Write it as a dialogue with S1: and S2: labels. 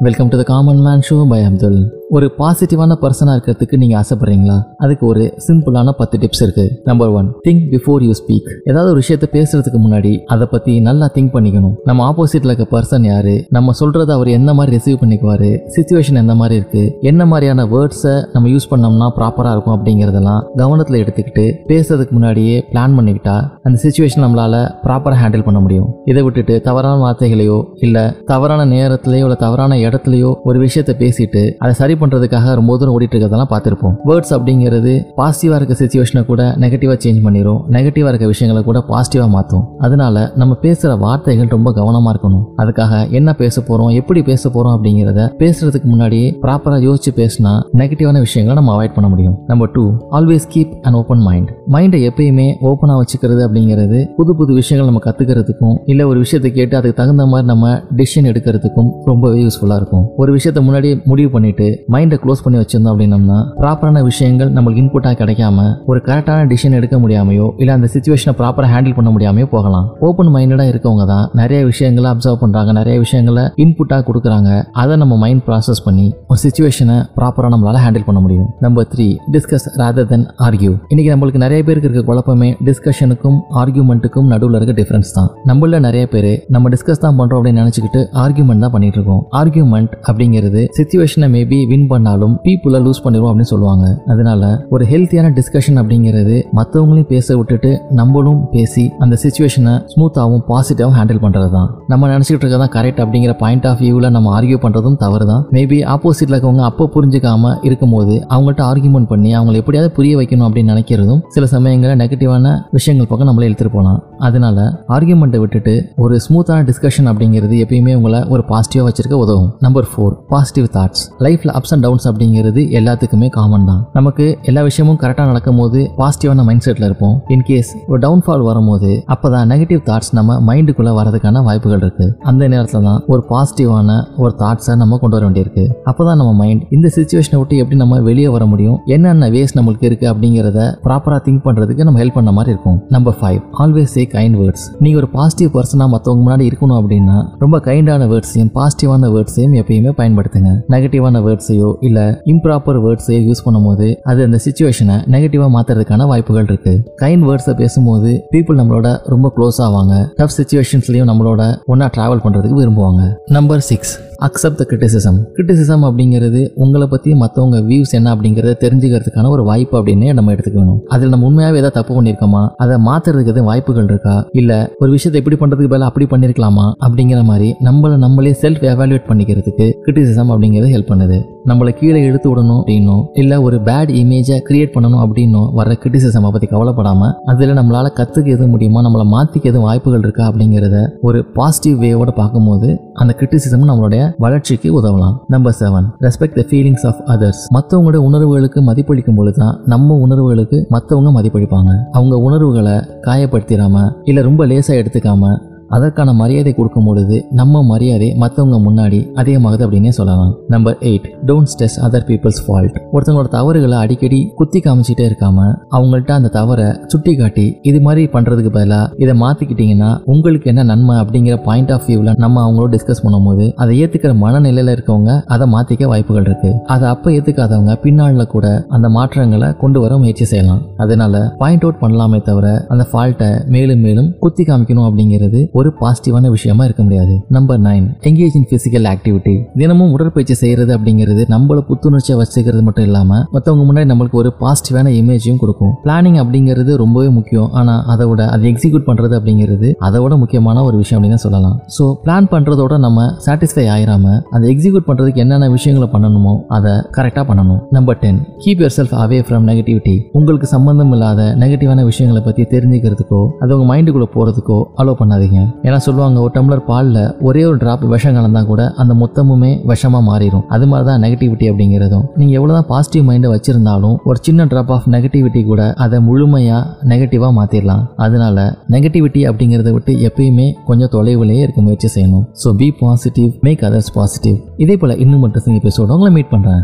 S1: Welcome to the common man show by Abdul ஒரு பாசிட்டிவான பர்சனாக இருக்கிறதுக்கு நீங்கள் ஆசைப்படுறீங்களா? அதுக்கு ஒரு சிம்பிளான பத்து டிப்ஸ் இருக்குது number one think before you speak ஏதாவது ஒரு விஷயத்தை பேசுறதுக்கு முன்னாடி அதை பற்றி நல்லா திங்க் பண்ணிக்கணும். நம்ம ஆப்போசிட்டில் இருக்க பர்சன் யாரு? நம்ம சொல்கிறத அவர் எந்த மாதிரி ரிசீவ் பண்ணிக்குவார்? சுச்சுவேஷன் எந்த மாதிரி இருக்கு? என்ன மாதிரியான வேர்ட்ஸை நம்ம யூஸ் பண்ணோம்னா ப்ராப்பராக இருக்கும் அப்படிங்கிறதெல்லாம் கவனத்தில் எடுத்துக்கிட்டு பேசுறதுக்கு முன்னாடியே பிளான் பண்ணிக்கிட்டா அந்த சுச்சுவேஷன் நம்மளால் ப்ராப்பராக ஹேண்டில் பண்ண முடியும். இதை விட்டுட்டு தவறான வார்த்தைகளையோ இல்லை தவறான நேரத்திலேயோ இல்லை தவறான இடத்துலையோ ஒரு விஷயத்தை பேசிட்டு அதை சரி பண்றதுக்காக ரொம்ப தூரம் ஓடிட்டு இருக்கிறதெல்லாம் பார்த்துருப்போம். வேர்ட்ஸ் அப்படிங்கிறது பாசிட்டிவா இருக்க சுச்சுவேஷனை கூட நெகட்டிவா சேஞ்ச் பண்ணிடும் நெகட்டிவா இருக்க விஷயங்களை கூட பாசிட்டிவா மாற்றும் அதனால நம்ம பேசுற வார்த்தைகள் ரொம்ப கவனமா இருக்கணும். அதுக்காக என்ன பேச போறோம் எப்படி பேச போறோம் அப்படிங்கிறத பேசுறதுக்கு முன்னாடியே ப்ராப்பரா யோசிச்சு பேசினா நெகட்டிவான விஷயங்களை நம்ம அவாய்ட் பண்ண முடியும். Number two always keep and open mind மைண்டை எப்பயுமே ஓப்பனாக வச்சுக்கிறது அப்படிங்கிறது புது புது விஷயங்கள் நம்ம கற்றுக்கிறதுக்கும் இல்லை ஒரு விஷயத்தை கேட்டு அதுக்கு தகுந்த மாதிரி நம்ம டிசிஷன் எடுக்கிறதுக்கும் ரொம்பவே யூஸ்ஃபுல்லாக இருக்கும். ஒரு விஷயத்தை முன்னாடியே முடிவு பண்ணிட்டு மைண்டை க்ளோஸ் பண்ணி வச்சிருந்தோம் அப்படின்னம்னா ப்ராப்பரான விஷயங்கள் நம்மளுக்கு இன்புட்டாக கிடைக்காம ஒரு கரெக்டான டிசிஷன் எடுக்க முடியாமையோ இல்லை அந்த சுச்சுவேஷனை ப்ராப்பராக ஹேண்டில் பண்ண முடியாமையோ போகலாம். ஓப்பன் மைண்டடாக இருக்கவங்க தான் நிறைய விஷயங்களை அப்சர்வ் பண்ணுறாங்க நிறைய விஷயங்களை இன்புட்டாக கொடுக்குறாங்க. அதை நம்ம மைண்ட் ப்ராசஸ் பண்ணி ஒரு சுச்சுவேஷனை ப்ராப்பராக நம்மளால் ஹேண்டில் பண்ண முடியும். Number three discuss rather than argue இன்னைக்கு நம்மளுக்கு நிறைய பேருக்கு இருக்க குழப்பமே டிஸ்கஷனுக்கும் ஆர்கியூமெண்ட்டுக்கும் நடுவில் இருக்க டிஃபரன்ஸ் தான். நம்மள நிறைய பேர் நம்ம டிஸ்கஸ் தான் பண்ணுறோம் அப்படின்னு நினச்சிக்கிட்டு ஆர்கியூமெண்ட் தான் பண்ணிட்டு இருக்கோம். ஆர்கியூமெண்ட் அப்படிங்கிறது சுச்சுவேஷனை மேபி வின் பண்ணாலும் பீப்புளை லூஸ் பண்ணிடுவோம் அப்படின்னு சொல்லுவாங்க. அதனால ஒரு ஹெல்த்தியான டிஸ்கஷன் அப்படிங்கிறது மற்றவங்களையும் பேச விட்டுட்டு நம்மளும் பேசி அந்த சுச்சுவேஷனை ஸ்மூத்தாகவும் பாசிட்டிவாகவும் ஹேண்டில் பண்ணுறது தான் நம்ம நினச்சிக்கிட்டு இருக்கதான் கரெக்ட் அப்படிங்கிற பாயிண்ட் ஆஃப் வியூவில் நம்ம ஆர்கியூ பண்ணுறதும் தவறு தான் மேபி ஆப்போசிட்டில் இருக்கவங்க அப்போ புரிஞ்சுக்காம இருக்கும்போது அவங்கள்ட்ட ஆர்கியூமெண்ட் பண்ணி அவங்களை எப்படியாவது புரிய வைக்கணும் அப்படின்னு நினைக்கிறதும் சில சமயங்களில் நெகட்டிவான விஷயங்கள் பக்கம் நம்மளே எழுத்துட்டு போகலாம். அதனால ஆர்கியூமெண்ட்டை விட்டுட்டு ஒரு ஸ்மூத்தான டிஸ்கஷன் அப்படிங்கிறது எப்பயுமே உங்களை ஒரு பாசிட்டிவாக வச்சிருக்க உதவும். நம்பர் ஃபோர் பாசிட்டிவ் தாட்ஸ் லைஃப்ல அப்ஸ் அண்ட் டவுன்ஸ் அப்படிங்கிறது எல்லாத்துக்குமே காமன் தான். நமக்கு எல்லா விஷயமும் கரெக்டாக நடக்கும் போது பாசிட்டிவான மைண்ட் செட்டில் இருப்போம். இன்கேஸ் ஒரு டவுன்ஃபால் வரும்போது அப்பதான் நெகட்டிவ் தாட்ஸ் நம்ம மைண்டுக்குள்ள வரதுக்கான வாய்ப்புகள் இருக்கு. அந்த நேரத்தில் தான் ஒரு பாசிட்டிவான ஒரு தாட்ஸை நம்ம கொண்டு வர வேண்டியிருக்கு. அப்பதான் நம்ம மைண்ட் இந்த சுச்சுவேஷனை விட்டு எப்படி நம்ம வெளியே வர முடியும்? என்னென்ன வேஸ் நம்மளுக்கு இருக்கு அப்படிங்கிறத ப்ராப்பரா திங்க் பண்றதுக்கு நம்ம ஹெல்ப் பண்ண மாதிரி இருக்கும். Number five always kind words நீங்கள் ஒரு பாசிட்டிவ் பர்சனாக மற்றவங்க முன்னாடி இருக்கணும் அப்படின்னா ரொம்ப கைண்டான வேர்ட்ஸையும் பாசிட்டிவான வேர்ட்ஸையும் எப்பயுமே பயன்படுத்துங்க. நெகட்டிவான வேர்ட்ஸையோ இல்லை இம்ப்ராப்பர் வேர்ட்ஸையோ யூஸ் பண்ணும்போது அது அந்த சுச்சுவேஷனை நெகட்டிவாக மாற்றுறதுக்கான வாய்ப்புகள் இருக்கு. கைண்ட் வேர்ட்ஸை பேசும்போது பீப்புள் நம்மளோட ரொம்ப க்ளோஸ் ஆவாங்க. டஃப் சுச்சுவேஷன்ஸ்லையும் நம்மளோட ஒன்றா ட்ராவல் பண்ணுறதுக்கு விரும்புவாங்க. Number six accept the criticism criticism அப்படிங்கிறது உங்களை பற்றி மற்றவங்க வியூஸ் என்ன அப்படிங்கிறத தெரிஞ்சுக்கிறதுக்கான ஒரு வாய்ப்பு அப்படின்னு நம்ம எடுத்துக்கணும். அதில் நம்ம உண்மையாகவே ஏதாவது தப்பு பண்ணியிருக்கோமா அதை மாற்றுறதுக்கு எதுவும் வாய்ப்புகள் இருக்கா? இல்லை ஒரு விஷயத்தை இப்படி பண்ணுறதுக்கு பதிலாக அப்படி பண்ணியிருக்கலாமா அப்படிங்கிற மாதிரி நம்மளை நம்மளே செல்ஃப் எவாலுவேட் பண்ணிக்கிறதுக்கு கிரிட்டிசிசம் அப்படிங்கிறது ஹெல்ப் பண்ணுது. நம்மளை கீழே எடுத்து விடணும் அப்படின்னும் இல்லை ஒரு பேட் இமேஜை கிரியேட் பண்ணணும் அப்படின்னும் வர கிரிட்டிசிசம் பற்றி கவலைப்படாமல் அதில் நம்மளால் கற்றுக்க எதுவும் முடியுமா நம்மளை மாற்றிக்க எதுவும் வாய்ப்புகள் இருக்கா அப்படிங்கிறத ஒரு பாசிட்டிவ் வேவோட பார்க்கும்போது அந்த கிரிட்டிசிசம் நம்மளுடைய வளர்ச்சிக்கு உதவலாம். Number seven respect the feelings of others மற்றவங்களோட உணர்வுகளுக்கு மதிப்பளிக்கும் பொழுது தான் நம்ம உணர்வுகளுக்கு மற்றவங்க மதிப்பளிப்பாங்க. அவங்க உணர்வுகளை காயப்படுத்திடாம இல்லை ரொம்ப லேசாக எடுத்துக்காம அதற்கான மரியாதை கொடுக்கும் பொழுது நம்ம மரியாதை மற்றவங்க முன்னாடி அதிகமாகுது அப்படின்னே சொல்லலாம். Number eight don't stress other people's fault ஒருத்தவங்களோட தவறுகளை அடிக்கடி குத்தி காமிச்சிட்டே இருக்காம அவங்கள்ட்ட அந்த தவறை சுட்டி காட்டி இது மாதிரி பண்றதுக்கு பதிலாக இதை மாத்திக்கிட்டீங்கன்னா உங்களுக்கு என்ன நன்மை அப்படிங்கிற பாயிண்ட் ஆஃப் வியூவில் நம்ம அவங்களோட டிஸ்கஸ் பண்ணும்போது அதை ஏத்துக்கிற மனநிலையில இருக்கவங்க அதை மாத்திக்க வாய்ப்புகள் இருக்கு. அதை அப்ப ஏத்துக்காதவங்க பின்னாளில் கூட அந்த மாற்றங்களை கொண்டு வர முயற்சி செய்யலாம். அதனால பாயிண்ட் அவுட் பண்ணலாமே தவிர அந்த ஃபால்ட்டை மேலும் மேலும் குத்தி காமிக்கணும் அப்படிங்கிறது ஒரு பாசிட்டிவான விஷயமா இருக்க முடியாது. Number nine engage in physical activity தினமும் உடற்பயிற்சி செய்யறது அப்படிங்கிறது நம்மள புத்துணர்ச்சியை வச்சுக்கிறது மட்டும் இல்லாம மற்றவங்க முன்னாடி நம்மளுக்கு ஒரு பாசிட்டிவான இமேஜையும் கொடுக்கும். பிளானிங் அப்படிங்கிறது ரொம்பவே முக்கியம். ஆனா அதை விட அதை எக்ஸிக்யூட் பண்றது அப்படிங்கிறது அதை விட முக்கியமான ஒரு விஷயம் அப்படின்னு சொல்லலாம். ஸோ பிளான் பண்றதோட நம்ம சாட்டிஸ்ஃபை ஆயிராம அதை எக்ஸிக்யூட் பண்றதுக்கு என்னென்ன விஷயங்களை பண்ணணுமோ அதை கரெக்டாக பண்ணணும். Number ten keep yourself away from negativity உங்களுக்கு சம்பந்தம் இல்லாத நெகட்டிவான விஷயங்களை பற்றி தெரிஞ்சுக்கிறதுக்கோ அது உங்க மைண்டுக்குள்ள போறதுக்கோ அலோவ் பண்ணாதீங்க. ஏன்னா சொல்லுவாங்க ஒரு டம்ளர் பாலில் ஒரே ஒரு டிராப் விஷம் கலந்தா கூட அந்த மொத்தமுமே விஷமா மாறிடும் அது மாதிரி தான் நெகட்டிவிட்டி அப்படிங்கிறதும். நீங்க எவ்வளவுதான் பாசிட்டிவ் மைண்டை வச்சிருந்தாலும் ஒரு சின்ன டிராப் ஆஃப் நெகட்டிவிட்டி கூட அதை முழுமையா நெகட்டிவா மாத்திரலாம். அதனால நெகட்டிவிட்டி அப்படிங்கிறத விட்டு எப்பயுமே கொஞ்சம் தொலைவிலேயே இருக்க முயற்சி செய்யணும். So be positive make others positive இதே போல இன்னும் மட்டும் எபிசோட உங்களை மீட் பண்றேன்.